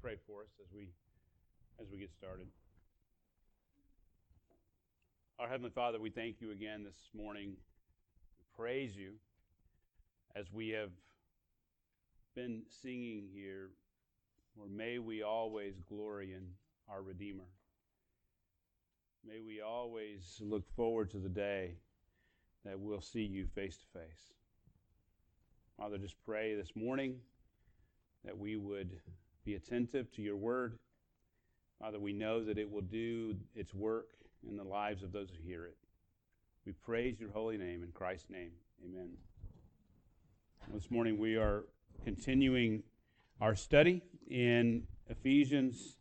pray for us as we as we get started. Our Heavenly Father, we thank you again this morning. We praise you as we have been singing here, or may we always glory in our Redeemer. May we always look forward to the day that we'll see you face to face. Father, just pray this morning that we would be attentive to your word. Father, we know that it will do its work in the lives of those who hear it. We praise your holy name in Christ's name. Amen. This morning we are continuing our study in Ephesians,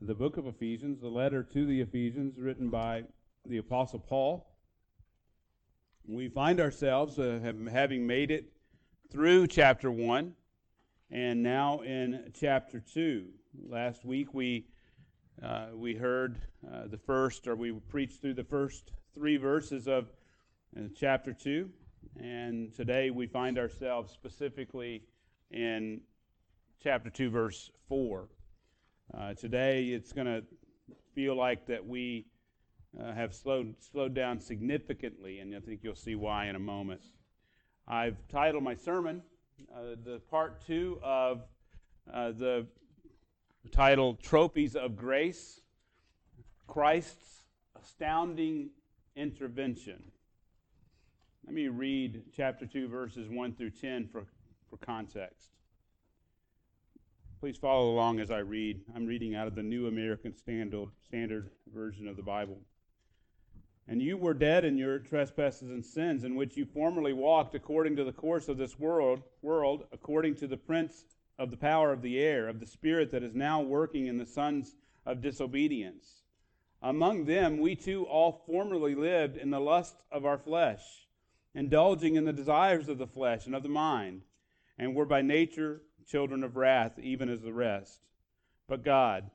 the book of Ephesians, the letter to the Ephesians written by the Apostle Paul. We find ourselves uh, having made it through chapter 1 and now in chapter 2. Last week we, uh, we heard uh, the first, or we preached through the first three verses of uh, chapter 2, and today we find ourselves specifically in chapter 2, verse 4. Uh, today it's going to feel like that we uh, have slowed, slowed down significantly, and I think you'll see why in a moment. I've titled my sermon, uh, the part two of uh, the title Trophies of Grace Christ's Astounding Intervention. Let me read chapter 2, verses 1 through 10 for, for context. Please follow along as I read. I'm reading out of the New American Standard, Standard Version of the Bible. And you were dead in your trespasses and sins, in which you formerly walked according to the course of this world, world, according to the prince of the power of the air, of the spirit that is now working in the sons of disobedience. Among them we too all formerly lived in the lust of our flesh, indulging in the desires of the flesh and of the mind, and were by nature children of wrath, even as the rest. But God,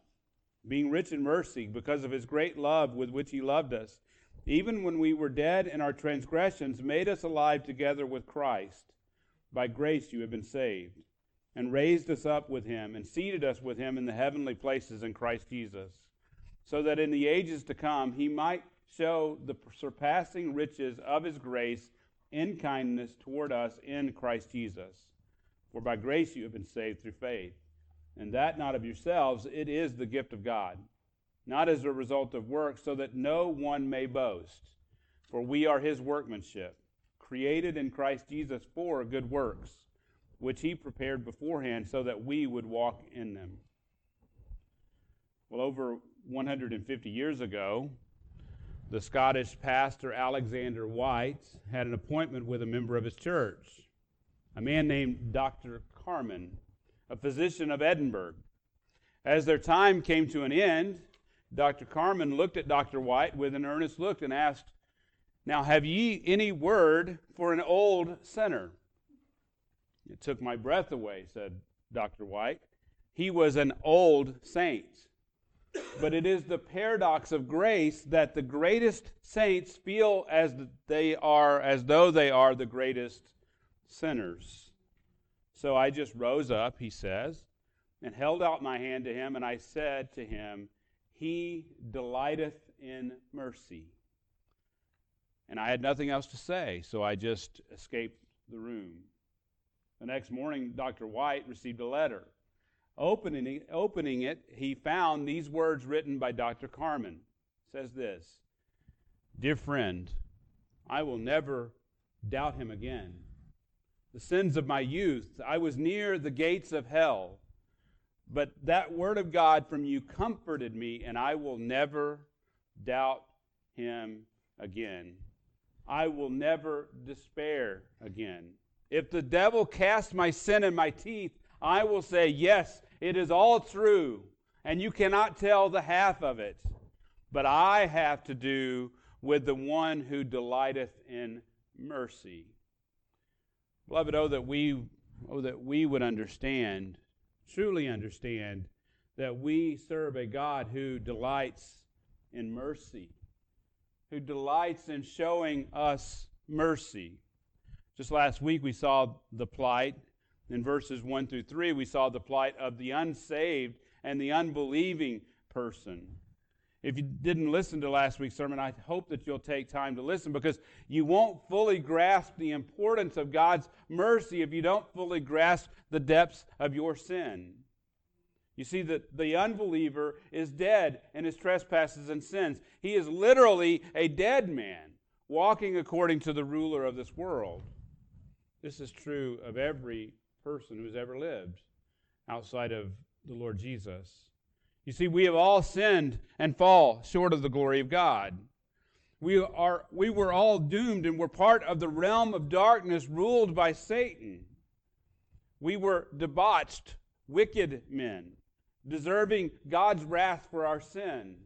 being rich in mercy, because of his great love with which he loved us, even when we were dead in our transgressions, made us alive together with Christ. By grace you have been saved, and raised us up with him, and seated us with him in the heavenly places in Christ Jesus, so that in the ages to come he might show the surpassing riches of his grace in kindness toward us in Christ Jesus. For by grace you have been saved through faith, and that not of yourselves, it is the gift of God not as a result of works, so that no one may boast. For we are his workmanship, created in Christ Jesus for good works, which he prepared beforehand so that we would walk in them. Well, over 150 years ago, the Scottish pastor Alexander Whyte had an appointment with a member of his church, a man named Dr. Carman, a physician of Edinburgh. As their time came to an end, Dr. Carman looked at Dr. Whyte with an earnest look and asked, Now have ye any word for an old sinner? It took my breath away, said Dr. Whyte. He was an old saint. But it is the paradox of grace that the greatest saints feel as they are as though they are the greatest sinners. So I just rose up, he says, and held out my hand to him, and I said to him, he delighteth in mercy. And I had nothing else to say, so I just escaped the room. The next morning, Dr. Whyte received a letter. Opening it, opening it, he found these words written by Dr. Carman. It says this Dear friend, I will never doubt him again. The sins of my youth, I was near the gates of hell. But that word of God from you comforted me, and I will never doubt him again. I will never despair again. If the devil casts my sin in my teeth, I will say, Yes, it is all true, and you cannot tell the half of it. But I have to do with the one who delighteth in mercy. Beloved, oh that we oh that we would understand truly understand that we serve a God who delights in mercy, who delights in showing us mercy. Just last week, we saw the plight In verses 1 through 3, we saw the plight of the unsaved and the unbelieving person. If you didn't listen to last week's sermon, I hope that you'll take time to listen because you won't fully grasp the importance of God's mercy if you don't fully grasp the depths of your sin. You see, that the unbeliever is dead in his trespasses and sins. He is literally a dead man, walking according to the ruler of this world. This is true of every person who's ever lived outside of the Lord Jesus. You see, we have all sinned and fall short of the glory of God. We, are, we were all doomed and were part of the realm of darkness ruled by Satan. We were debauched, wicked men deserving God's wrath for our sin.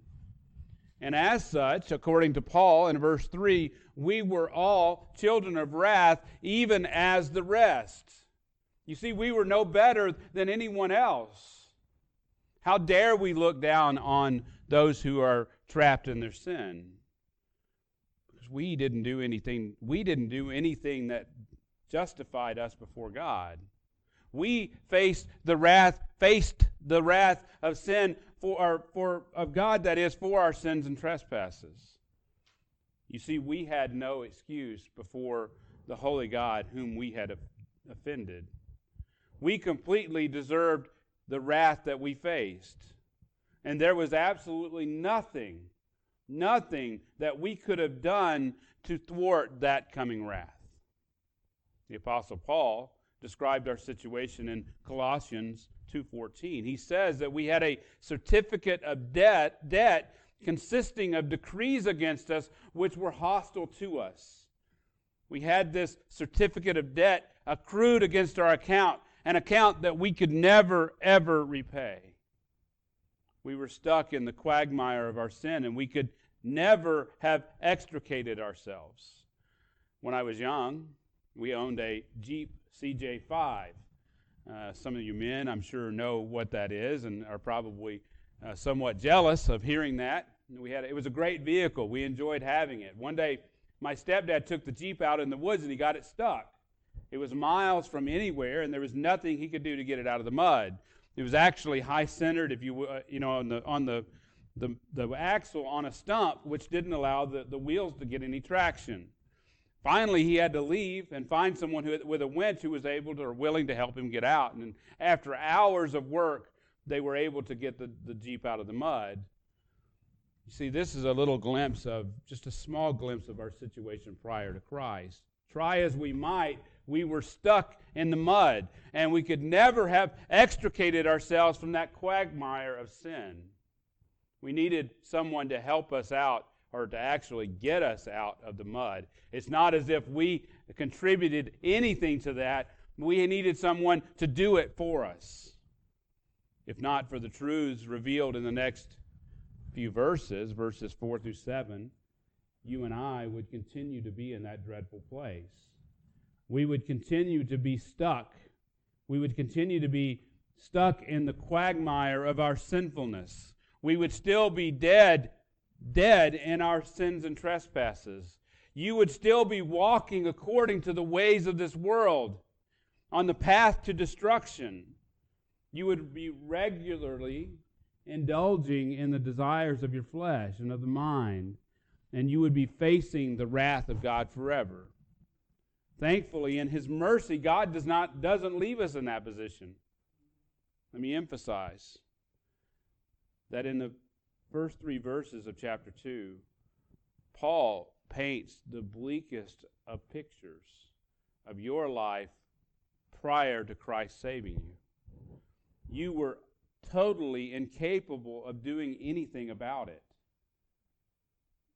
And as such, according to Paul in verse 3, we were all children of wrath, even as the rest. You see, we were no better than anyone else. How dare we look down on those who are trapped in their sin? Because we didn't do anything, we didn't do anything that justified us before God. We faced the wrath, faced the wrath of sin for our, for of God that is for our sins and trespasses. You see, we had no excuse before the holy God whom we had offended. We completely deserved the wrath that we faced. And there was absolutely nothing, nothing that we could have done to thwart that coming wrath. The Apostle Paul described our situation in Colossians 2:14. He says that we had a certificate of debt debt consisting of decrees against us which were hostile to us. We had this certificate of debt accrued against our account, an account that we could never ever repay. We were stuck in the quagmire of our sin and we could never have extricated ourselves. When I was young, we owned a Jeep CJ5. Uh, some of you men, I'm sure, know what that is and are probably uh, somewhat jealous of hearing that. We had it was a great vehicle. We enjoyed having it. One day, my stepdad took the Jeep out in the woods and he got it stuck. It was miles from anywhere, and there was nothing he could do to get it out of the mud. It was actually high centered, if you uh, you know, on the on the, the the axle on a stump, which didn't allow the, the wheels to get any traction. Finally, he had to leave and find someone who, with a winch who was able to or willing to help him get out. And after hours of work, they were able to get the, the Jeep out of the mud. You see, this is a little glimpse of, just a small glimpse of our situation prior to Christ. Try as we might, we were stuck in the mud, and we could never have extricated ourselves from that quagmire of sin. We needed someone to help us out or to actually get us out of the mud. It's not as if we contributed anything to that. We needed someone to do it for us. If not for the truths revealed in the next few verses, verses 4 through 7, you and I would continue to be in that dreadful place. We would continue to be stuck. We would continue to be stuck in the quagmire of our sinfulness. We would still be dead dead in our sins and trespasses. You would still be walking according to the ways of this world on the path to destruction. You would be regularly indulging in the desires of your flesh and of the mind, and you would be facing the wrath of God forever. Thankfully, in His mercy, God does not, doesn't leave us in that position. Let me emphasize that in the first three verses of chapter 2, Paul paints the bleakest of pictures of your life prior to Christ saving you. You were totally incapable of doing anything about it.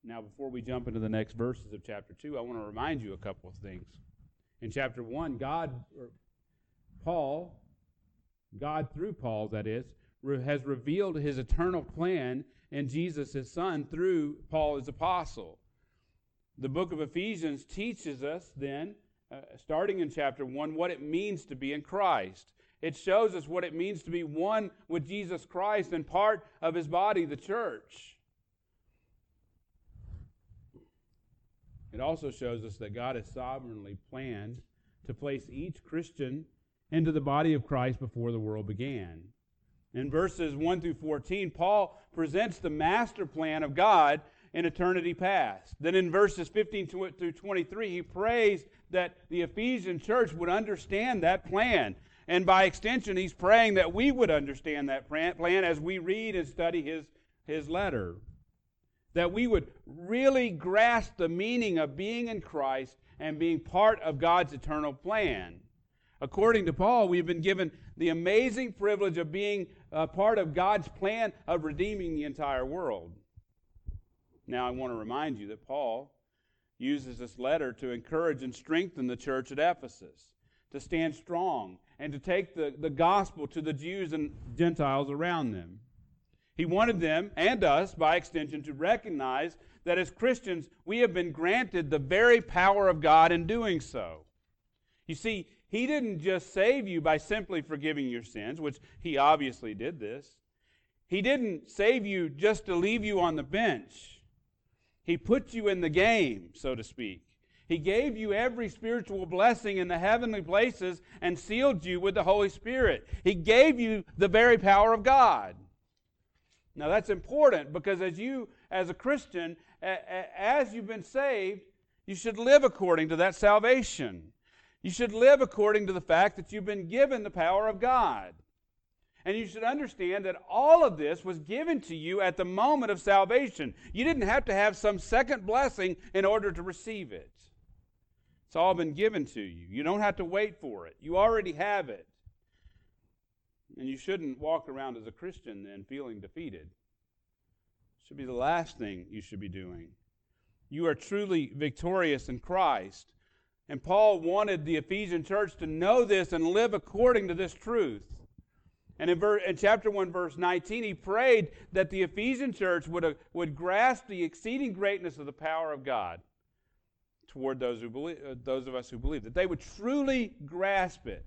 Now, before we jump into the next verses of chapter 2, I want to remind you a couple of things. In chapter 1, God, Paul, God through Paul, that is, has revealed his eternal plan and Jesus, his son, through Paul, his apostle. The book of Ephesians teaches us then, uh, starting in chapter 1, what it means to be in Christ. It shows us what it means to be one with Jesus Christ and part of his body, the church. It also shows us that God has sovereignly planned to place each Christian into the body of Christ before the world began. In verses 1 through 14, Paul presents the master plan of God in eternity past. Then in verses 15 through 23, he prays that the Ephesian church would understand that plan. And by extension, he's praying that we would understand that plan as we read and study his, his letter. That we would really grasp the meaning of being in Christ and being part of God's eternal plan. According to Paul, we've been given the amazing privilege of being a part of God's plan of redeeming the entire world. Now, I want to remind you that Paul uses this letter to encourage and strengthen the church at Ephesus, to stand strong, and to take the, the gospel to the Jews and Gentiles around them. He wanted them, and us, by extension, to recognize that as Christians, we have been granted the very power of God in doing so. You see, He didn't just save you by simply forgiving your sins, which He obviously did this. He didn't save you just to leave you on the bench. He put you in the game, so to speak. He gave you every spiritual blessing in the heavenly places and sealed you with the Holy Spirit. He gave you the very power of God. Now that's important because as you, as a Christian, as you've been saved, you should live according to that salvation. You should live according to the fact that you've been given the power of God. And you should understand that all of this was given to you at the moment of salvation. You didn't have to have some second blessing in order to receive it. It's all been given to you. You don't have to wait for it. You already have it. And you shouldn't walk around as a Christian then feeling defeated. It should be the last thing you should be doing. You are truly victorious in Christ. And Paul wanted the Ephesian church to know this and live according to this truth. And in, ver- in, chapter 1, verse 19, he prayed that the Ephesian church would, uh, would grasp the exceeding greatness of the power of God toward those, who believe, uh, those of us who believe, that they would truly grasp it.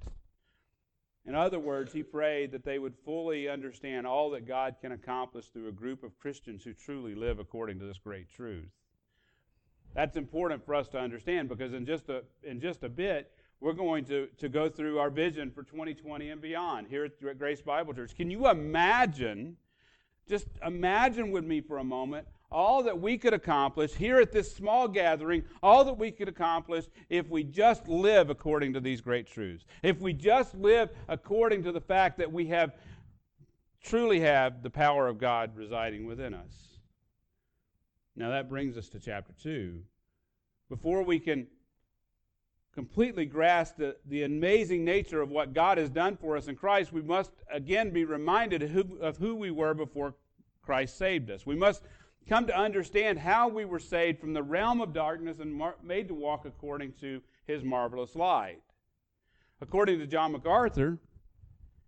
In other words, he prayed that they would fully understand all that God can accomplish through a group of Christians who truly live according to this great truth. That's important for us to understand because in just a, in just a bit, we're going to, to go through our vision for 2020 and beyond here at Grace Bible Church. Can you imagine, just imagine with me for a moment, all that we could accomplish here at this small gathering, all that we could accomplish if we just live according to these great truths. If we just live according to the fact that we have truly have the power of God residing within us. Now that brings us to chapter 2. Before we can completely grasp the, the amazing nature of what God has done for us in Christ, we must again be reminded of who, of who we were before Christ saved us. We must come to understand how we were saved from the realm of darkness and mar- made to walk according to his marvelous light. According to John MacArthur,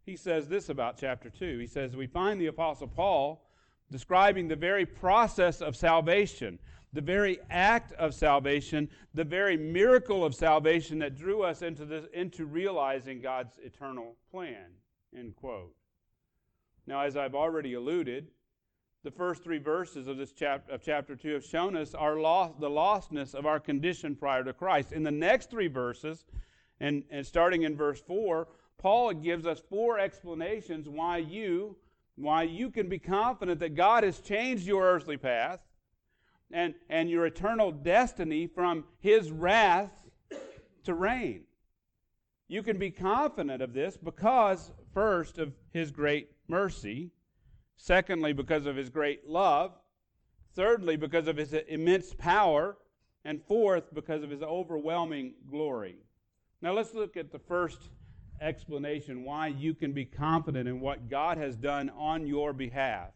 he says this about chapter 2. He says, We find the Apostle Paul describing the very process of salvation the very act of salvation, the very miracle of salvation that drew us into, this, into realizing God's eternal plan. End quote. Now, as I've already alluded, the first three verses of this chapter of chapter two have shown us our lost, the lostness of our condition prior to Christ. In the next three verses, and, and starting in verse four, Paul gives us four explanations why you why you can be confident that God has changed your earthly path and, and your eternal destiny from his wrath to reign. You can be confident of this because, first, of his great mercy, secondly, because of his great love, thirdly, because of his immense power, and fourth, because of his overwhelming glory. Now, let's look at the first explanation why you can be confident in what God has done on your behalf.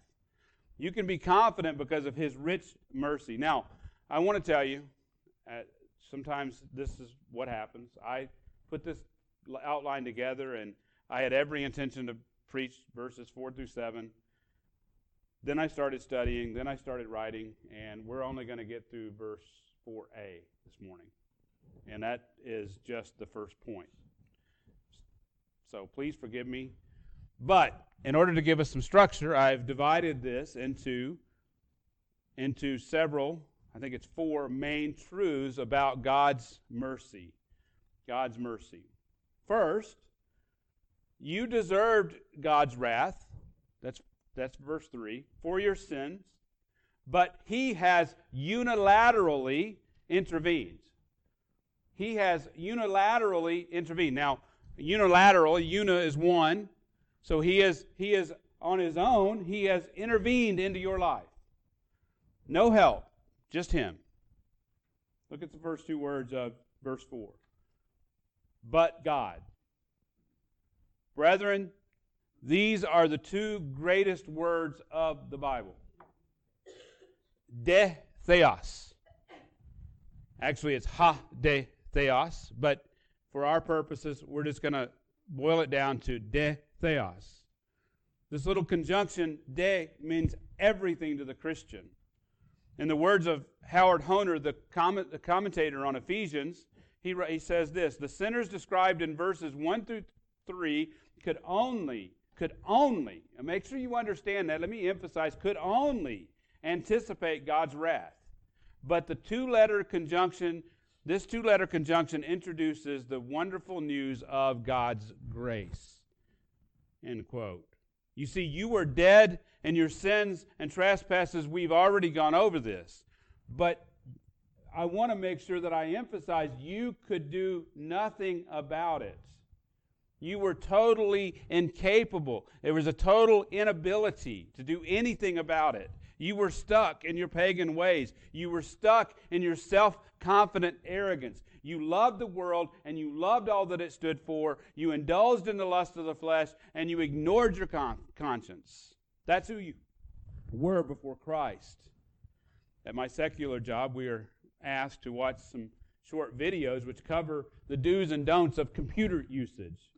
You can be confident because of his rich mercy. Now, I want to tell you, uh, sometimes this is what happens. I put this outline together and I had every intention to preach verses 4 through 7. Then I started studying, then I started writing, and we're only going to get through verse 4a this morning. And that is just the first point. So please forgive me. But in order to give us some structure, I've divided this into, into several, I think it's four main truths about God's mercy. God's mercy. First, You deserved God's wrath. That's, that's verse 3. For your sins. But he has unilaterally intervened. He has unilaterally intervened. Now, unilateral, una is one. So he is, he is on his own, he has intervened into your life. No help, just him. Look at the first two words of verse 4. But God. Brethren, these are the two greatest words of the Bible. De theos. Actually, it's ha de theos, but for our purposes, we're just going to boil it down to de theos. This little conjunction, de, means everything to the Christian. In the words of Howard Hoehner, the, comment, the commentator on Ephesians, he, he says this The sinners described in verses 1 through 3 could only, could only, make sure you understand that, let me emphasize, could only anticipate God's wrath. But the two letter conjunction, this two letter conjunction introduces the wonderful news of God's grace. End quote. You see, you were dead in your sins and trespasses. We've already gone over this. But I want to make sure that I emphasize you could do nothing about it. You were totally incapable. There was a total inability to do anything about it. You were stuck in your pagan ways. You were stuck in your self confident arrogance. You loved the world and you loved all that it stood for. You indulged in the lust of the flesh and you ignored your con- conscience. That's who you were before Christ. At my secular job, we are asked to watch some short videos which cover the do's and don'ts of computer usage.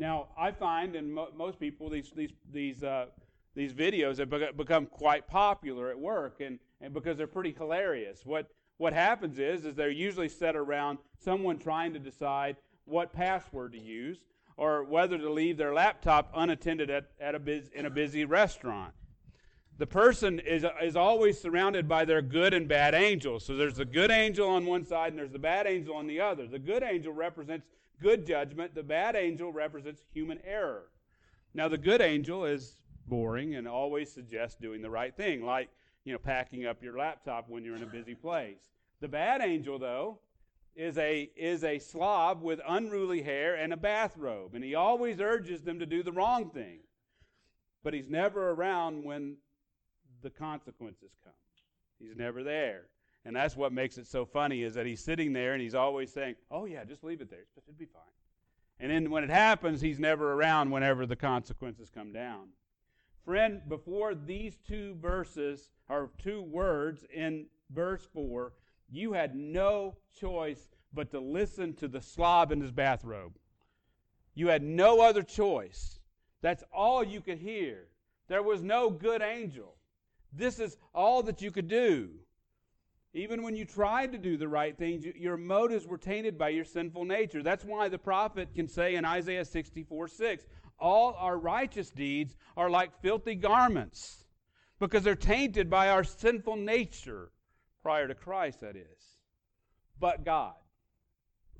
Now, I find in mo- most people these these these uh, these videos have become quite popular at work and, and because they're pretty hilarious. What, what happens is, is they're usually set around someone trying to decide what password to use or whether to leave their laptop unattended at, at a biz, in a busy restaurant. The person is, is always surrounded by their good and bad angels. So there's the good angel on one side and there's the bad angel on the other. The good angel represents good judgment, the bad angel represents human error. Now, the good angel is boring and always suggests doing the right thing, like, you know, packing up your laptop when you're in a busy place. The bad angel, though, is a, is a slob with unruly hair and a bathrobe, and he always urges them to do the wrong thing. But he's never around when the consequences come. He's never there. And that's what makes it so funny is that he's sitting there and he's always saying, Oh, yeah, just leave it there. It'll be fine. And then when it happens, he's never around whenever the consequences come down. Friend, before these two verses, or two words in verse 4, you had no choice but to listen to the slob in his bathrobe. You had no other choice. That's all you could hear. There was no good angel. This is all that you could do. Even when you tried to do the right things, your motives were tainted by your sinful nature. That's why the prophet can say in Isaiah 64 6, all our righteous deeds are like filthy garments because they're tainted by our sinful nature prior to Christ, that is. But God.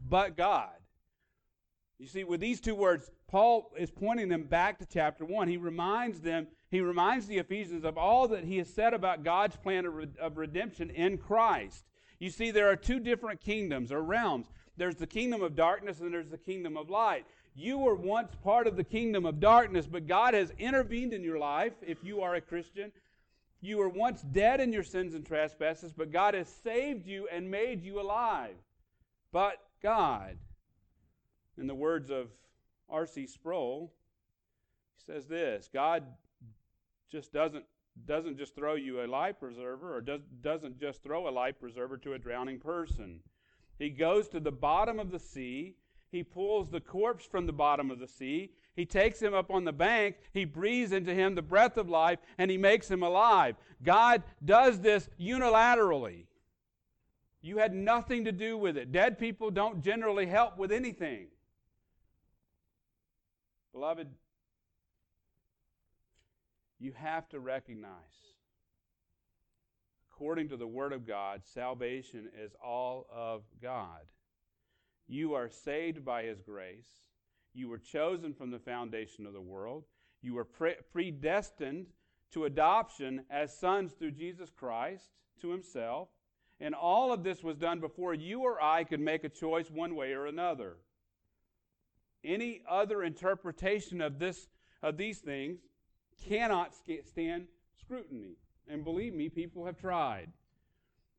But God. You see, with these two words, Paul is pointing them back to chapter 1. He reminds them, he reminds the Ephesians of all that he has said about God's plan of, of redemption in Christ. You see, there are two different kingdoms or realms. There's the kingdom of darkness and there's the kingdom of light. You were once part of the kingdom of darkness, but God has intervened in your life if you are a Christian. You were once dead in your sins and trespasses, but God has saved you and made you alive. But God, in the words of R.C. Sproul, he says this God just doesn't doesn't just throw you a life preserver or does, doesn't just throw a life preserver to a drowning person. He goes to the bottom of the sea he pulls the corpse from the bottom of the sea. He takes him up on the bank. He breathes into him the breath of life, and he makes him alive. God does this unilaterally. You had nothing to do with it. Dead people don't generally help with anything. Beloved, you have to recognize, according to the Word of God, salvation is all of God. You are saved by His grace. You were chosen from the foundation of the world. You were pre- predestined to adoption as sons through Jesus Christ to himself. And all of this was done before you or I could make a choice one way or another. Any other interpretation of this of these things cannot stand scrutiny. And believe me, people have tried.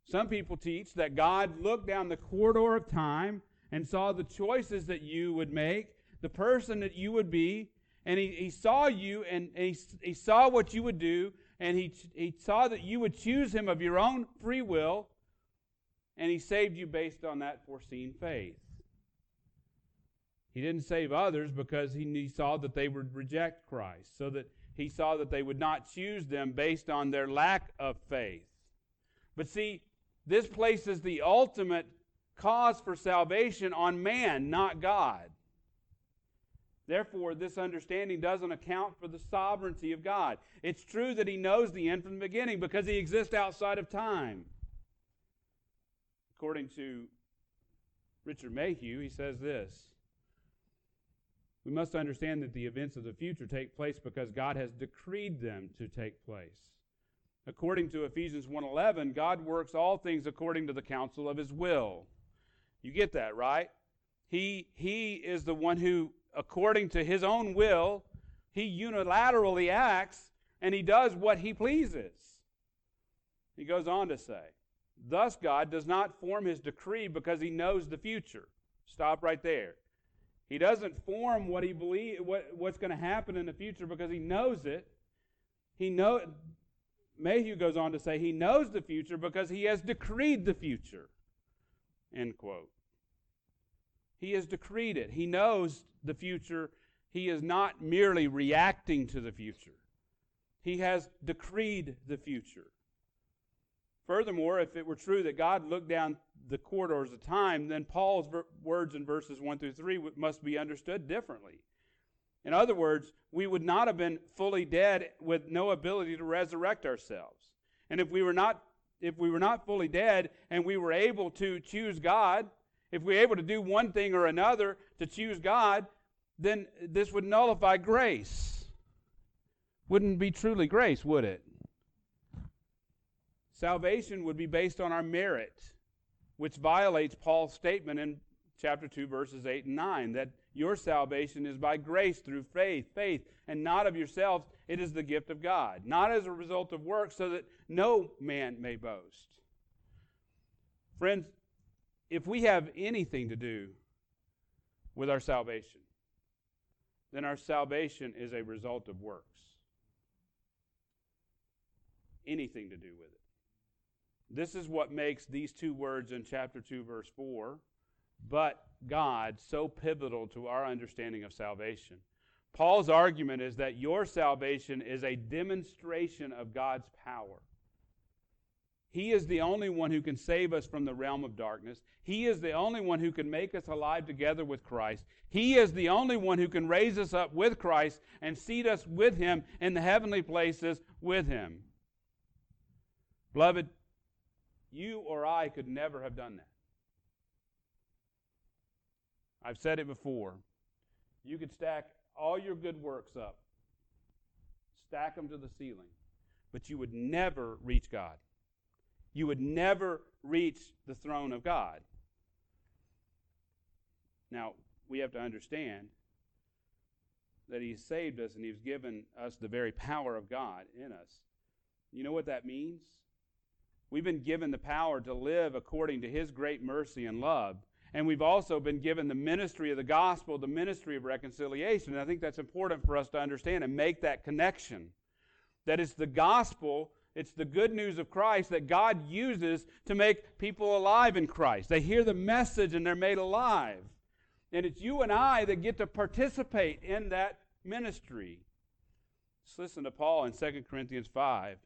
Some people teach that God looked down the corridor of time and saw the choices that you would make, the person that you would be, and he, he saw you and, he, he saw what you would do, and he, he saw that you would choose him of your own free will, and he saved you based on that foreseen faith. He didn't save others because he, saw that they would reject Christ, so that he saw that they would not choose them based on their lack of faith. But see, this places the ultimate cause for salvation on man, not God. Therefore, this understanding doesn't account for the sovereignty of God. It's true that He knows the end from the beginning because He exists outside of time. According to Richard Mayhue, he says this We must understand that the events of the future take place because God has decreed them to take place. According to Ephesians 1:11, God works all things according to the counsel of his will. You get that, right? He he is the one who according to his own will, he unilaterally acts and he does what he pleases. He goes on to say, Thus God does not form his decree because he knows the future. Stop right there. He doesn't form what he believe what, what's going to happen in the future because he knows it. He know Mayhue goes on to say he knows the future because he has decreed the future. End quote. He has decreed it. He knows the future. He is not merely reacting to the future. He has decreed the future. Furthermore, if it were true that God looked down the corridors of time, then Paul's ver- words in verses 1 through 3 w- must be understood differently. In other words, we would not have been fully dead with no ability to resurrect ourselves. And if we were not if we were not fully dead and we were able to choose God, if we were able to do one thing or another to choose God, then this would nullify grace. Wouldn't be truly grace, would it? Salvation would be based on our merit, which violates Paul's statement in chapter 2, verses 8 and 9, that your salvation is by grace through faith, faith, and not of yourselves. It is the gift of God, not as a result of works, so that no man may boast. Friends, if we have anything to do with our salvation, then our salvation is a result of works. Anything to do with it. This is what makes these two words in chapter 2, verse 4 but God so pivotal to our understanding of salvation. Paul's argument is that your salvation is a demonstration of God's power. He is the only one who can save us from the realm of darkness. He is the only one who can make us alive together with Christ. He is the only one who can raise us up with Christ and seat us with Him in the heavenly places with Him. Beloved, you or I could never have done that. I've said it before. You could stack all your good works up, stack them to the ceiling, but you would never reach God. You would never reach the throne of God. Now, we have to understand that He saved us and He's given us the very power of God in us. You know what that means? We've been given the power to live according to His great mercy and love and we've also been given the ministry of the gospel, the ministry of reconciliation. And I think that's important for us to understand and make that connection. That it's the gospel, it's the good news of Christ that God uses to make people alive in Christ. They hear the message and they're made alive. And it's you and I that get to participate in that ministry. Let's listen to Paul in 2 Corinthians 5.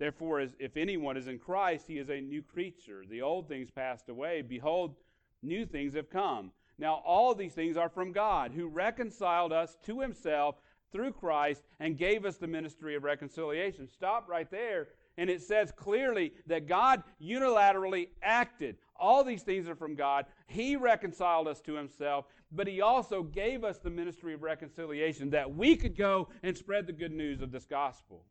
Therefore, if anyone is in Christ, he is a new creature. The old things passed away. Behold, new things have come. Now, all these things are from God, who reconciled us to himself through Christ and gave us the ministry of reconciliation. Stop right there And it says clearly that God unilaterally acted. All these things are from God. He reconciled us to himself, but he also gave us the ministry of reconciliation that we could go and spread the good news of this gospel.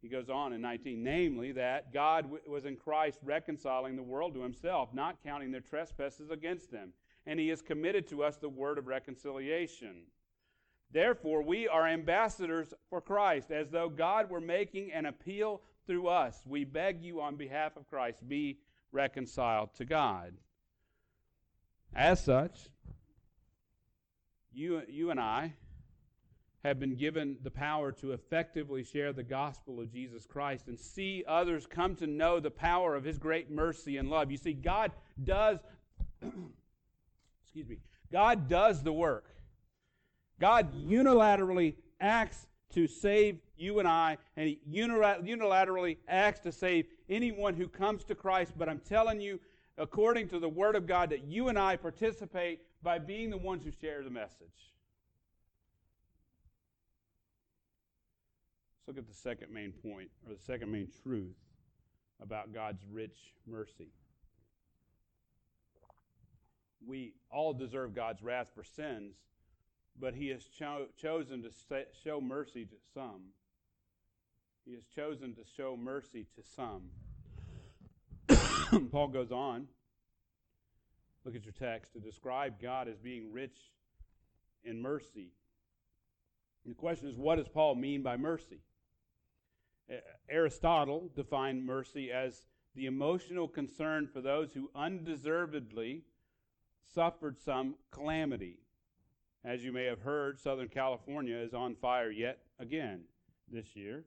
He goes on in 19, namely that God w- was in Christ reconciling the world to himself, not counting their trespasses against them. And he has committed to us the word of reconciliation. Therefore, we are ambassadors for Christ, as though God were making an appeal through us. We beg you on behalf of Christ, be reconciled to God. As such, you, you and I have been given the power to effectively share the gospel of Jesus Christ and see others come to know the power of his great mercy and love. You see, God does, excuse me, God does the work. God unilaterally acts to save you and I, and He unilaterally acts to save anyone who comes to Christ. But I'm telling you, according to the Word of God, that you and I participate by being the ones who share the message. Let's look at the second main point, or the second main truth about God's rich mercy. We all deserve God's wrath for sins, but He has cho- chosen to show mercy to some. He has chosen to show mercy to some. Paul goes on, look at your text, to describe God as being rich in mercy. And the question is, what does Paul mean by mercy? Aristotle defined mercy as the emotional concern for those who undeservedly suffered some calamity. As you may have heard, Southern California is on fire yet again this year.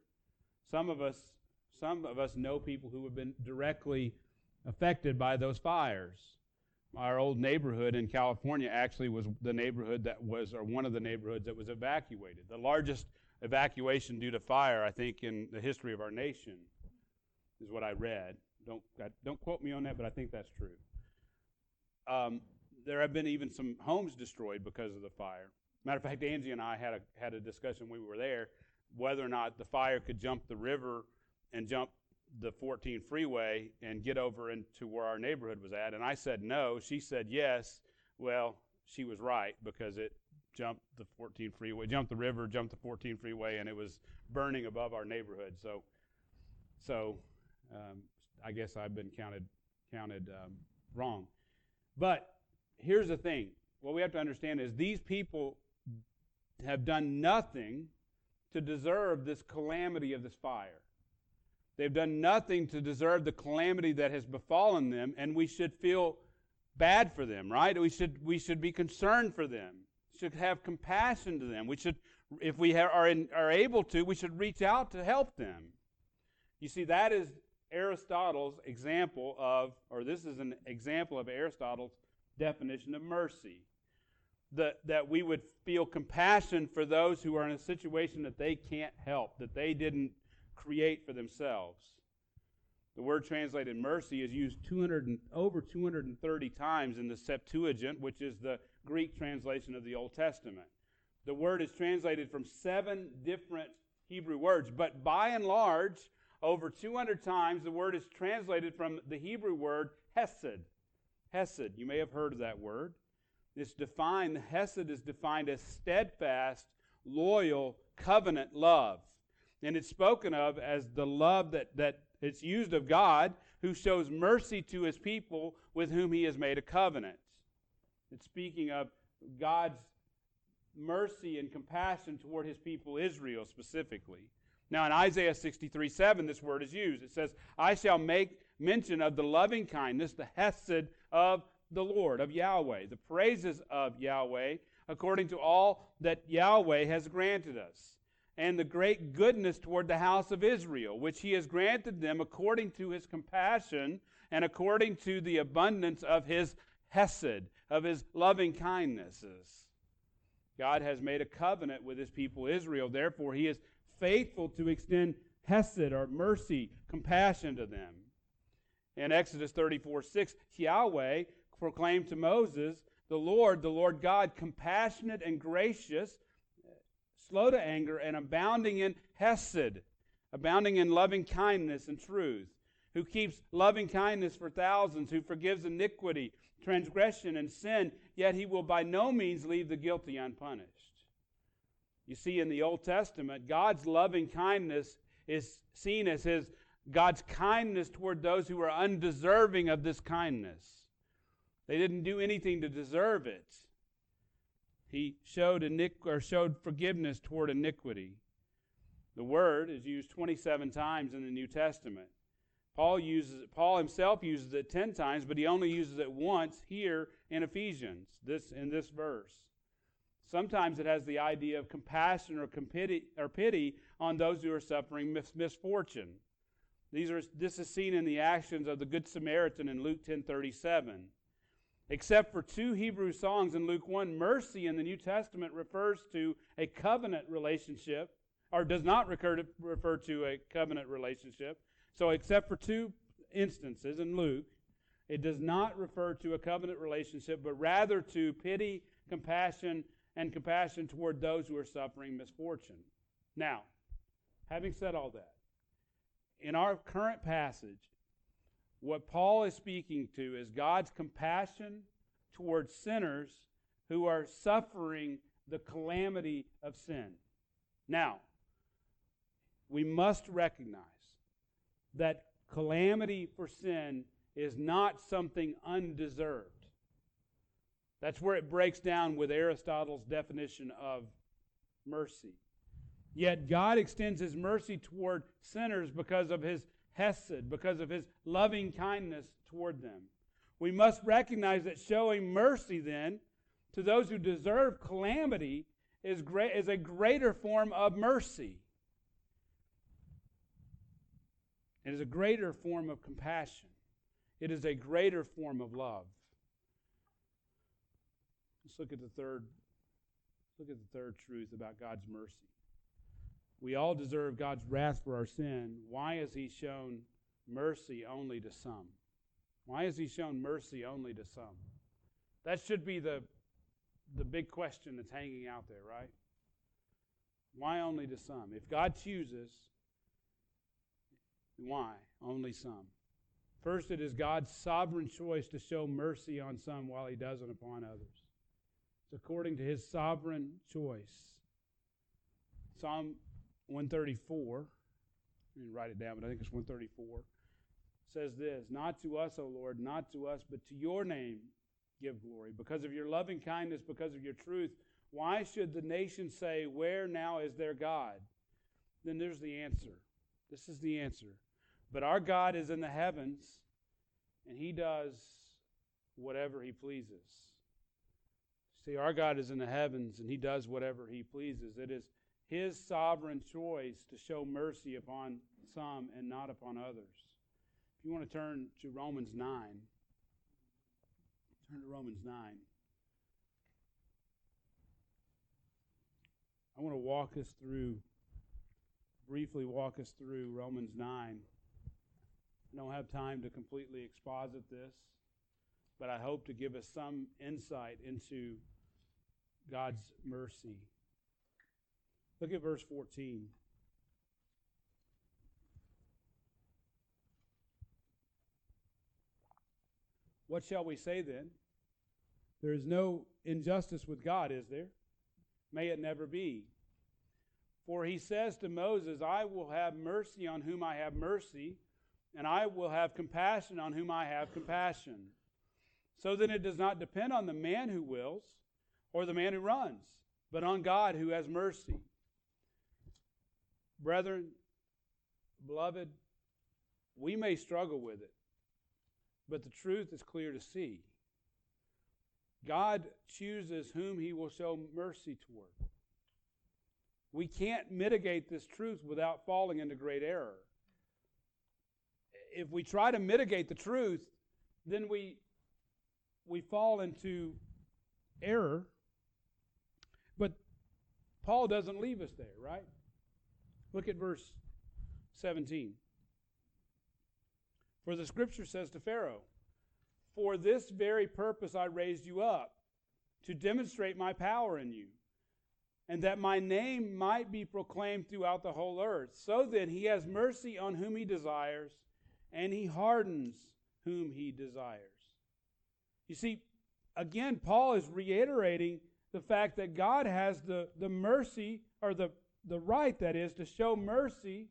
Some of us some of us know people who have been directly affected by those fires. Our old neighborhood in California actually was the neighborhood that was, or one of the neighborhoods that was evacuated. The largest evacuation due to fire, I think, in the history of our nation, is what I read. Don't, don't quote me on that, but I think that's true. Um, there have been even some homes destroyed because of the fire. Matter of fact, Angie and I had a, had a discussion when we were there whether or not the fire could jump the river and jump the 14 freeway and get over into where our neighborhood was at. And I said no. She said yes. Well, she was right because it jumped the 14 freeway, jumped the river, jumped the 14 freeway, and it was burning above our neighborhood. So, so um, I guess I've been counted counted um, wrong. But here's the thing: what we have to understand is these people have done nothing to deserve this calamity of this fire. They've done nothing to deserve the calamity that has befallen them, and we should feel bad for them, right? We should we should be concerned for them should have compassion to them. We should, if we are, in, are able to, we should reach out to help them. You see, that is Aristotle's example of, or this is an example of Aristotle's definition of mercy. That, that we would feel compassion for those who are in a situation that they can't help, that they didn't create for themselves. The word translated mercy is used 200 and, over 230 times in the Septuagint, which is the Greek translation of the Old Testament. The word is translated from seven different Hebrew words, but by and large, over 200 times, the word is translated from the Hebrew word hesed. Hesed, you may have heard of that word. It's defined, hesed is defined as steadfast, loyal, covenant love. And it's spoken of as the love that, that it's used of God who shows mercy to his people with whom he has made a covenant. It's speaking of God's mercy and compassion toward his people Israel specifically. Now, in Isaiah 63 7, this word is used. It says, I shall make mention of the loving kindness, the hesed of the Lord, of Yahweh, the praises of Yahweh, according to all that Yahweh has granted us, and the great goodness toward the house of Israel, which he has granted them according to his compassion and according to the abundance of his hesed, of his loving kindnesses. God has made a covenant with his people Israel. Therefore, he is faithful to extend hesed or mercy, compassion to them. In Exodus 34 6, Yahweh proclaimed to Moses, The Lord, the Lord God, compassionate and gracious, slow to anger, and abounding in hesed, abounding in loving kindness and truth, who keeps loving kindness for thousands, who forgives iniquity, transgression, and sin, yet he will by no means leave the guilty unpunished. You see, in the Old Testament, God's loving kindness is seen as his God's kindness toward those who are undeserving of this kindness. They didn't do anything to deserve it. He showed iniqu- or showed forgiveness toward iniquity. The word is used 27 times in the New Testament. Paul uses Paul himself uses it 10 times, but he only uses it once here in Ephesians, this in this verse. Sometimes it has the idea of compassion or, compiti- or pity on those who are suffering mis- misfortune. These are, this is seen in the actions of the Good Samaritan in Luke 10:37. Except for two Hebrew songs in Luke 1, mercy in the New Testament refers to a covenant relationship, or does not recur to, refer to a covenant relationship. So, except for two instances in Luke, it does not refer to a covenant relationship, but rather to pity, compassion, and compassion toward those who are suffering misfortune. Now, having said all that, in our current passage, what Paul is speaking to is God's compassion towards sinners who are suffering the calamity of sin. Now, we must recognize that calamity for sin is not something undeserved. That's where it breaks down with Aristotle's definition of mercy. Yet God extends his mercy toward sinners because of his hesed, because of his loving kindness toward them. We must recognize that showing mercy then to those who deserve calamity is, great, is a greater form of mercy. It is a greater form of compassion. It is a greater form of love. Let's look at the third look at the third truth about God's mercy. We all deserve God's wrath for our sin. Why has He shown mercy only to some? Why has He shown mercy only to some? That should be the, the big question that's hanging out there, right? Why only to some? If God chooses, why only some? First, it is God's sovereign choice to show mercy on some while He doesn't upon others. It's according to His sovereign choice. Psalm 134, let me write it down, but I think it's 134, says this Not to us, O Lord, not to us, but to your name give glory. Because of your loving kindness, because of your truth, why should the nations say, Where now is their God? Then there's the answer. This is the answer. But our God is in the heavens, and he does whatever he pleases. See, our God is in the heavens, and he does whatever he pleases. It is his sovereign choice to show mercy upon some and not upon others. If you want to turn to Romans 9, turn to Romans 9. I want to walk us through, briefly walk us through Romans 9. I don't have time to completely exposit this, but I hope to give us some insight into God's mercy. Look at verse 14. What shall we say then? There is no injustice with God, is there? May it never be. For he says to Moses, I will have mercy on whom I have mercy, and I will have compassion on whom I have compassion. So then it does not depend on the man who wills or the man who runs, but on God who has mercy. Brethren, beloved, we may struggle with it, but the truth is clear to see. God chooses whom he will show mercy toward. We can't mitigate this truth without falling into great error. If we try to mitigate the truth, then we we fall into error. But Paul doesn't leave us there, right? Look at verse 17. For the scripture says to Pharaoh, For this very purpose I raised you up, to demonstrate my power in you, and that my name might be proclaimed throughout the whole earth. So then he has mercy on whom he desires, and he hardens whom he desires. You see, again, Paul is reiterating the fact that God has the, the mercy, or the, the right, that is, to show mercy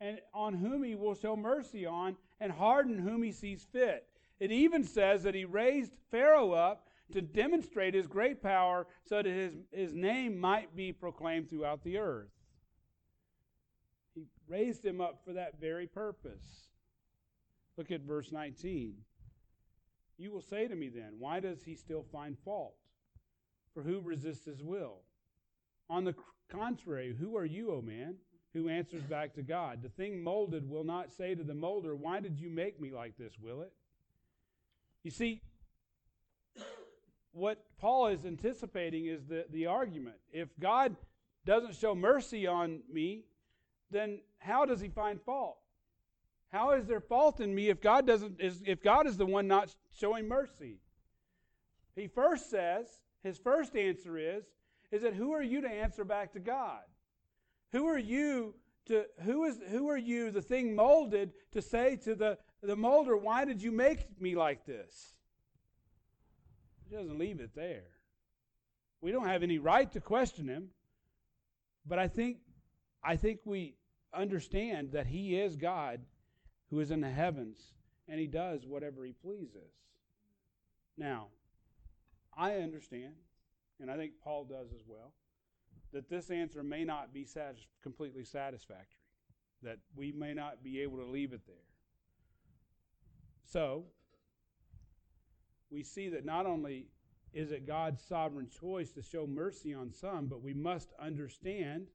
and on whom he will show mercy on, and harden whom he sees fit. It even says that he raised Pharaoh up to demonstrate his great power so that his, his name might be proclaimed throughout the earth. He raised him up for that very purpose. Look at verse 19. You will say to me then, why does he still find fault? For who resists his will? On the contrary, who are you, O man, who answers back to God? The thing molded will not say to the molder, Why did you make me like this, will it? You see, what Paul is anticipating is the, the argument. If God doesn't show mercy on me, then how does he find fault? How is there fault in me if God doesn't is if God is the one not showing mercy? He first says, his first answer is, is that who are you to answer back to God? Who are you to who is who are you, the thing molded, to say to the, the molder, why did you make me like this? He doesn't leave it there. We don't have any right to question him, but I think I think we understand that he is God who is in the heavens and he does whatever he pleases. Now, I understand, and I think Paul does as well, that this answer may not be satis- completely satisfactory, that we may not be able to leave it there. So, we see that not only is it God's sovereign choice to show mercy on some, but we must understand,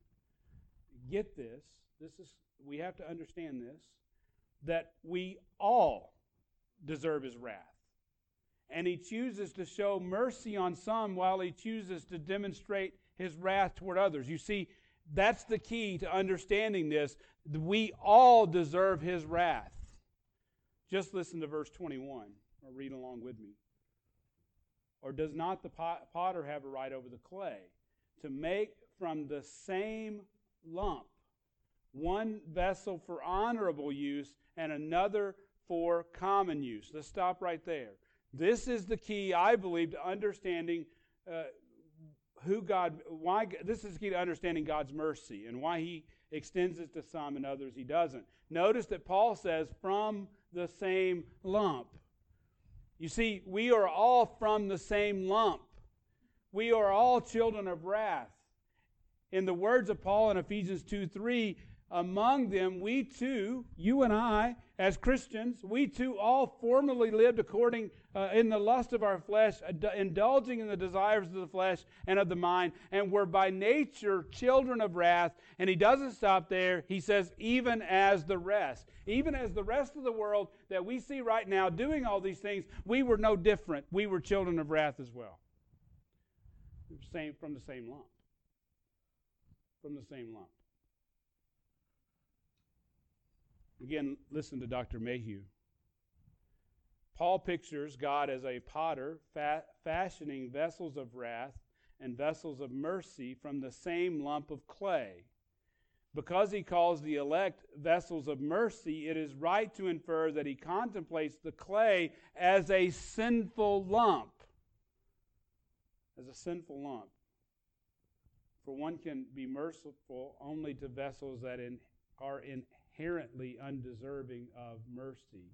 get this, this is we have to understand this, that we all deserve his wrath. And he chooses to show mercy on some while he chooses to demonstrate his wrath toward others. You see, that's the key to understanding this. We all deserve his wrath. Just listen to verse 21 or read along with me. Or does not the potter have a right over the clay to make from the same lump one vessel for honorable use and another for common use? Let's stop right there. This is the key, I believe, to understanding uh, who God, why, this is the key to understanding God's mercy and why He extends it to some and others He doesn't. Notice that Paul says, from the same lump. You see, we are all from the same lump. We are all children of wrath. In the words of Paul in Ephesians 2 3, among them, we too, you and I, as Christians, we too all formerly lived according uh, in the lust of our flesh, indulging in the desires of the flesh and of the mind, and were by nature children of wrath. And he doesn't stop there. He says, even as the rest. Even as the rest of the world that we see right now doing all these things, we were no different. We were children of wrath as well. Same, from the same lump. From the same lump. Again, listen to Dr. Mayhue. Paul pictures God as a potter fa- fashioning vessels of wrath and vessels of mercy from the same lump of clay. Because he calls the elect vessels of mercy, it is right to infer that he contemplates the clay as a sinful lump. As a sinful lump. For one can be merciful only to vessels that are in, are inherently undeserving of mercy.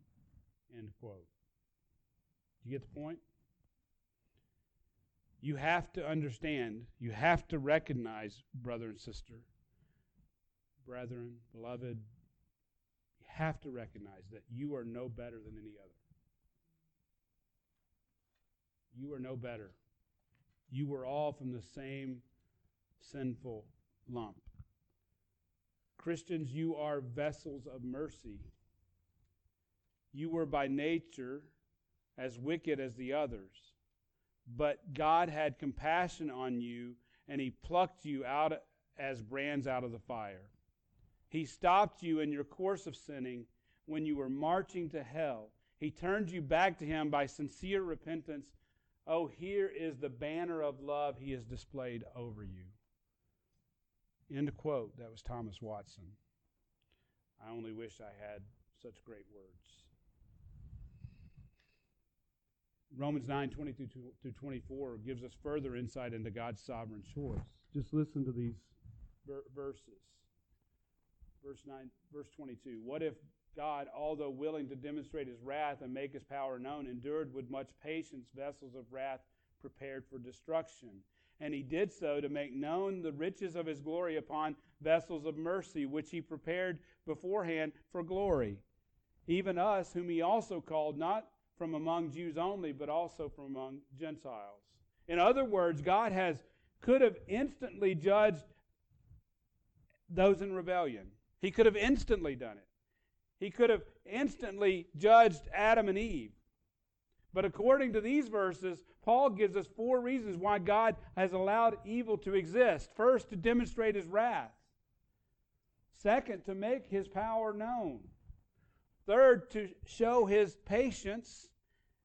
End quote. Do you get the point? You have to understand, you have to recognize, brother and sister, brethren, beloved, you have to recognize that you are no better than any other. You are no better. You were all from the same sinful lump. Christians, you are vessels of mercy. You were by nature as wicked as the others. But God had compassion on you, and He plucked you out as brands out of the fire. He stopped you in your course of sinning when you were marching to hell. He turned you back to Him by sincere repentance. Oh, here is the banner of love He has displayed over you. End quote. That was Thomas Watson. I only wish I had such great words. Romans 9 22 through 24 gives us further insight into God's sovereign choice. Just listen to these ver- verses. Verse 9, verse 22. What if God, although willing to demonstrate his wrath and make his power known, endured with much patience vessels of wrath prepared for destruction? And he did so to make known the riches of his glory upon vessels of mercy, which he prepared beforehand for glory. Even us, whom he also called, not from among Jews only, but also from among Gentiles. In other words, God has could have instantly judged those in rebellion. He could have instantly done it. He could have instantly judged Adam and Eve. But according to these verses, Paul gives us four reasons why God has allowed evil to exist. First, to demonstrate his wrath. Second, to make his power known. Third, to show his patience.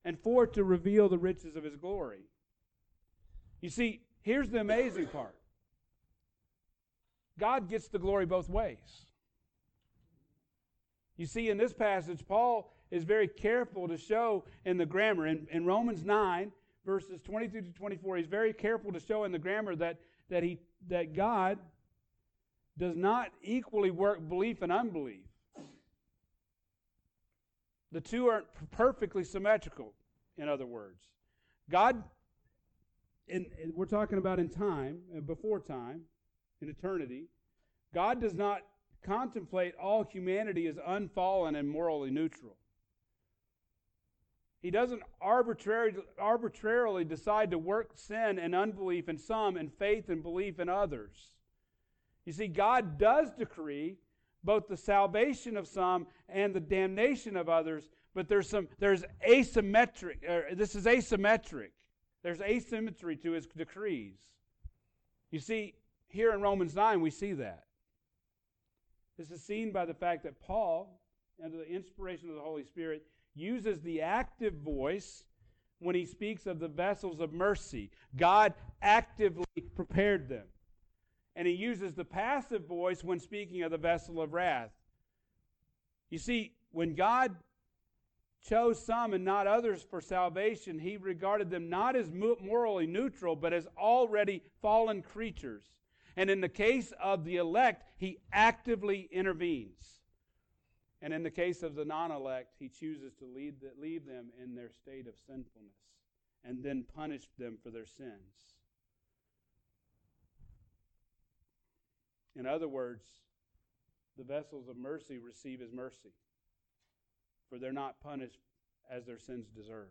And fourth, to reveal the riches of his glory. You see, here's the amazing part God gets the glory both ways. You see, in this passage, Paul is very careful to show in the grammar. In, in Romans 9, verses 22 to 24, he's very careful to show in the grammar that, that, he, that God does not equally work belief and unbelief. The two aren't perfectly symmetrical, in other words. God, in, we're talking about in time, uh, before time, in eternity, God does not contemplate all humanity as unfallen and morally neutral. He doesn't arbitrarily, arbitrarily decide to work sin and unbelief in some and faith and belief in others. You see, God does decree both the salvation of some and the damnation of others, but there's some there's asymmetric uh, this is asymmetric. There's asymmetry to his decrees. You see, here in Romans 9 we see that. This is seen by the fact that Paul, under the inspiration of the Holy Spirit, uses the active voice when he speaks of the vessels of mercy. God actively prepared them. And he uses the passive voice when speaking of the vessel of wrath. You see, when God chose some and not others for salvation, he regarded them not as morally neutral, but as already fallen creatures. And in the case of the elect, he actively intervenes. And in the case of the non elect, he chooses to lead the, leave them in their state of sinfulness and then punish them for their sins. In other words, the vessels of mercy receive his mercy, for they're not punished as their sins deserved.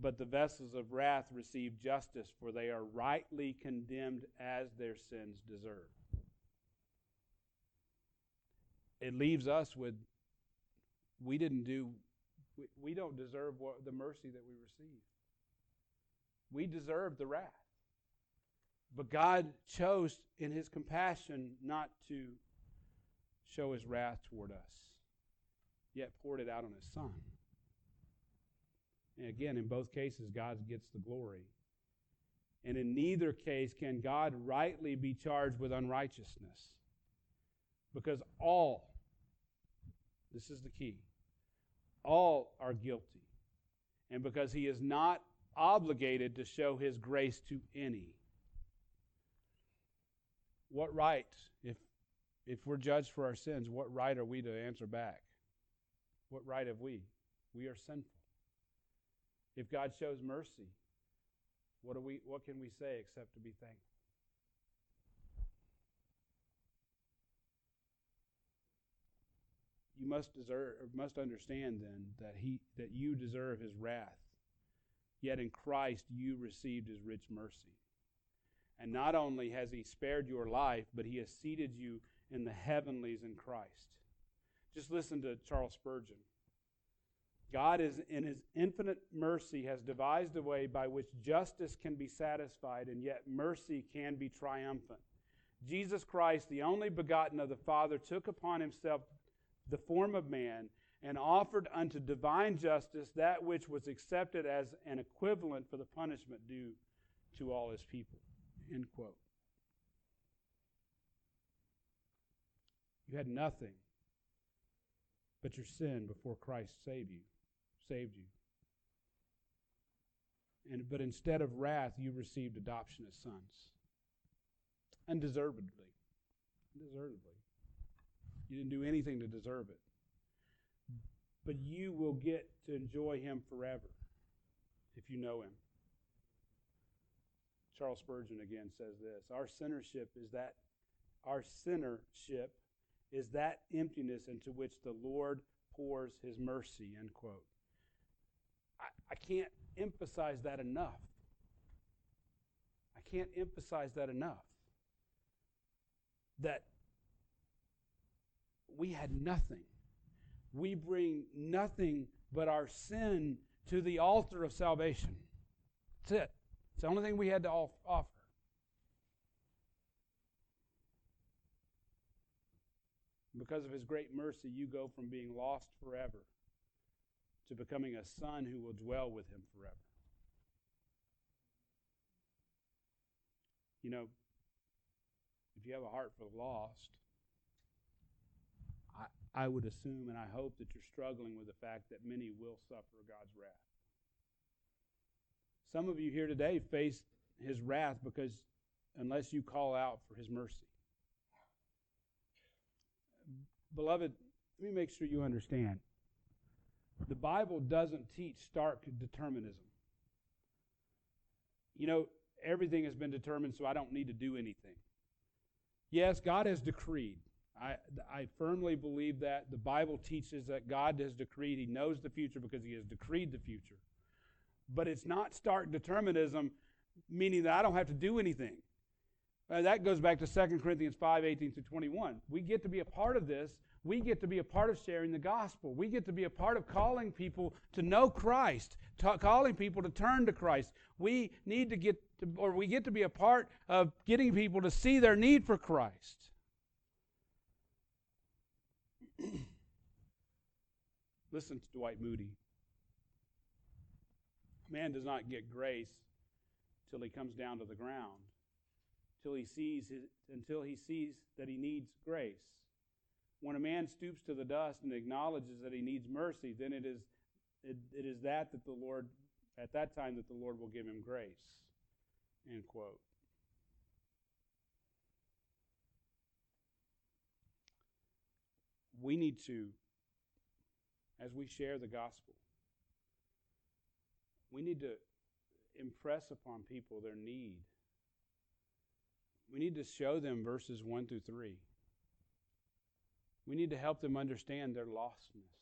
But the vessels of wrath receive justice, for they are rightly condemned as their sins deserve. It leaves us with we didn't do, we, we don't deserve what, the mercy that we receive. We deserve the wrath. But God chose in his compassion not to show his wrath toward us, yet poured it out on his son. And again, in both cases, God gets the glory. And in neither case can God rightly be charged with unrighteousness. Because all, this is the key, all are guilty. And because he is not obligated to show his grace to any. What right, if, if we're judged for our sins, what right are we to answer back? What right have we? We are sinful. If God shows mercy, what, do we, what can we say except to be thankful? You must deserve, must understand then that he that you deserve his wrath. Yet in Christ you received his rich mercy. And not only has he spared your life, but he has seated you in the heavenlies in Christ. Just listen to Charles Spurgeon. God is in his infinite mercy has devised a way by which justice can be satisfied and yet mercy can be triumphant. Jesus Christ, the only begotten of the Father, took upon himself the form of man, and offered unto divine justice that which was accepted as an equivalent for the punishment due to all his people. End quote. You had nothing but your sin before Christ saved you, saved you. And, but instead of wrath, you received adoption as sons, undeservedly, undeservedly. You didn't do anything to deserve it. But you will get to enjoy him forever if you know him. Charles Spurgeon again says this Our sinnership is that, our sinnership is that emptiness into which the Lord pours his mercy, end quote. I, I can't emphasize that enough. I can't emphasize that enough. That we had nothing. We bring nothing but our sin to the altar of salvation. That's it. It's the only thing we had to offer. Because of his great mercy, you go from being lost forever to becoming a son who will dwell with him forever. You know, if you have a heart for the lost, I, would assume and I hope that you're struggling with the fact that many will suffer God's wrath. Some of you here today face his wrath because unless you call out for his mercy. Beloved, let me make sure you understand. The Bible doesn't teach stark determinism. You know, everything has been determined, so I don't need to do anything. Yes, God has decreed. I, I firmly believe that. The Bible teaches that God has decreed. He knows the future because He has decreed the future but it's not stark determinism, meaning that I don't have to do anything. Uh, that goes back to 2 Corinthians 5 18 through 21. We get to be a part of this. We get to be a part of sharing the gospel. We get to be a part of calling people to know Christ, calling people to turn to Christ. We need to get to, or we get to be a part of getting people to see their need for Christ. Listen to Dwight Moody. Man does not get grace till he comes down to the ground, till he sees his, until he sees that he needs grace. When a man stoops to the dust and acknowledges that he needs mercy, then it is it, it is that that the Lord at that time that the Lord will give him grace. End quote. We need to, as we share the gospel, we need to impress upon people their need. We need to show them verses 1 through 3. We need to help them understand their lostness,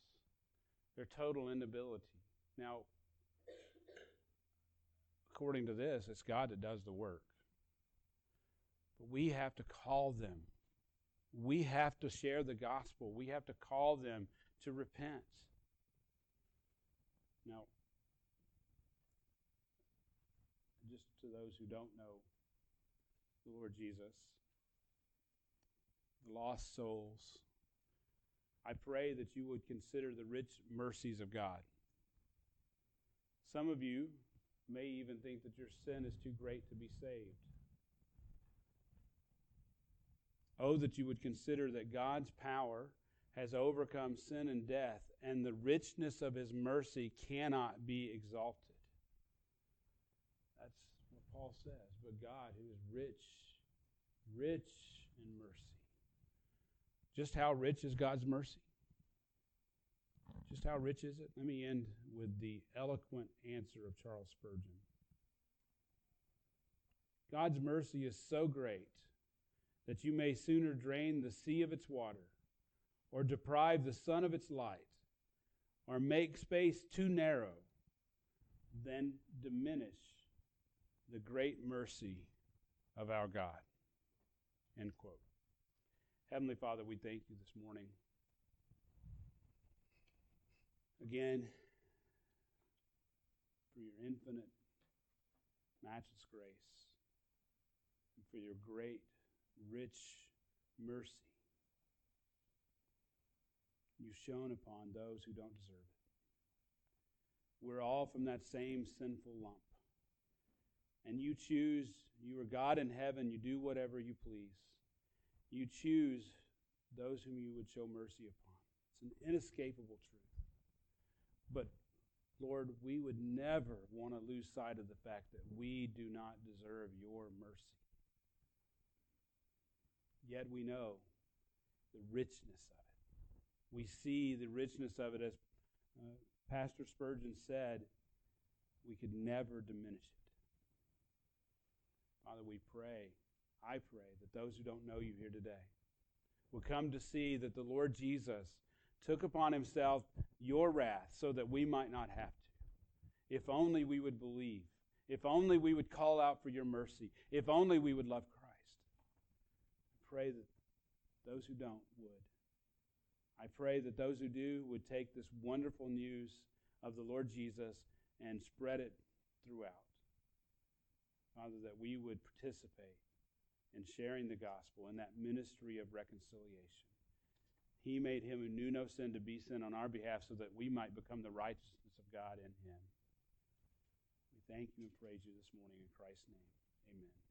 their total inability. Now, according to this, it's God that does the work. But we have to call them. We have to share the gospel. We have to call them to repent. Now, just to those who don't know the Lord Jesus, the lost souls. I pray that you would consider the rich mercies of God. Some of you may even think that your sin is too great to be saved. Oh, that you would consider that God's power has overcome sin and death, and the richness of his mercy cannot be exalted. That's what Paul says, but God who is rich, rich in mercy. Just how rich is God's mercy? Just how rich is it? Let me end with the eloquent answer of Charles Spurgeon. God's mercy is so great that you may sooner drain the sea of its water, or deprive the sun of its light, or make space too narrow, than diminish the great mercy of our God. End quote. Heavenly Father, we thank you this morning. Again, for your infinite, matchless grace, and for your great, rich mercy you've shown upon those who don't deserve it. We're all from that same sinful lump and you choose, you are God in heaven, you do whatever you please. You choose those whom you would show mercy upon. It's an inescapable truth. But Lord, we would never want to lose sight of the fact that we do not deserve your mercy. Yet we know the richness of it. We see the richness of it as uh, Pastor Spurgeon said, we could never diminish it. Father, we pray, I pray, that those who don't know you here today will come to see that the Lord Jesus took upon himself your wrath so that we might not have to. If only we would believe. If only we would call out for your mercy. If only we would love Christ. Pray that those who don't would. I pray that those who do would take this wonderful news of the Lord Jesus and spread it throughout. Father, that we would participate in sharing the gospel in that ministry of reconciliation. He made him who knew no sin to be sin on our behalf so that we might become the righteousness of God in him. We thank you and praise you this morning in Christ's name. Amen.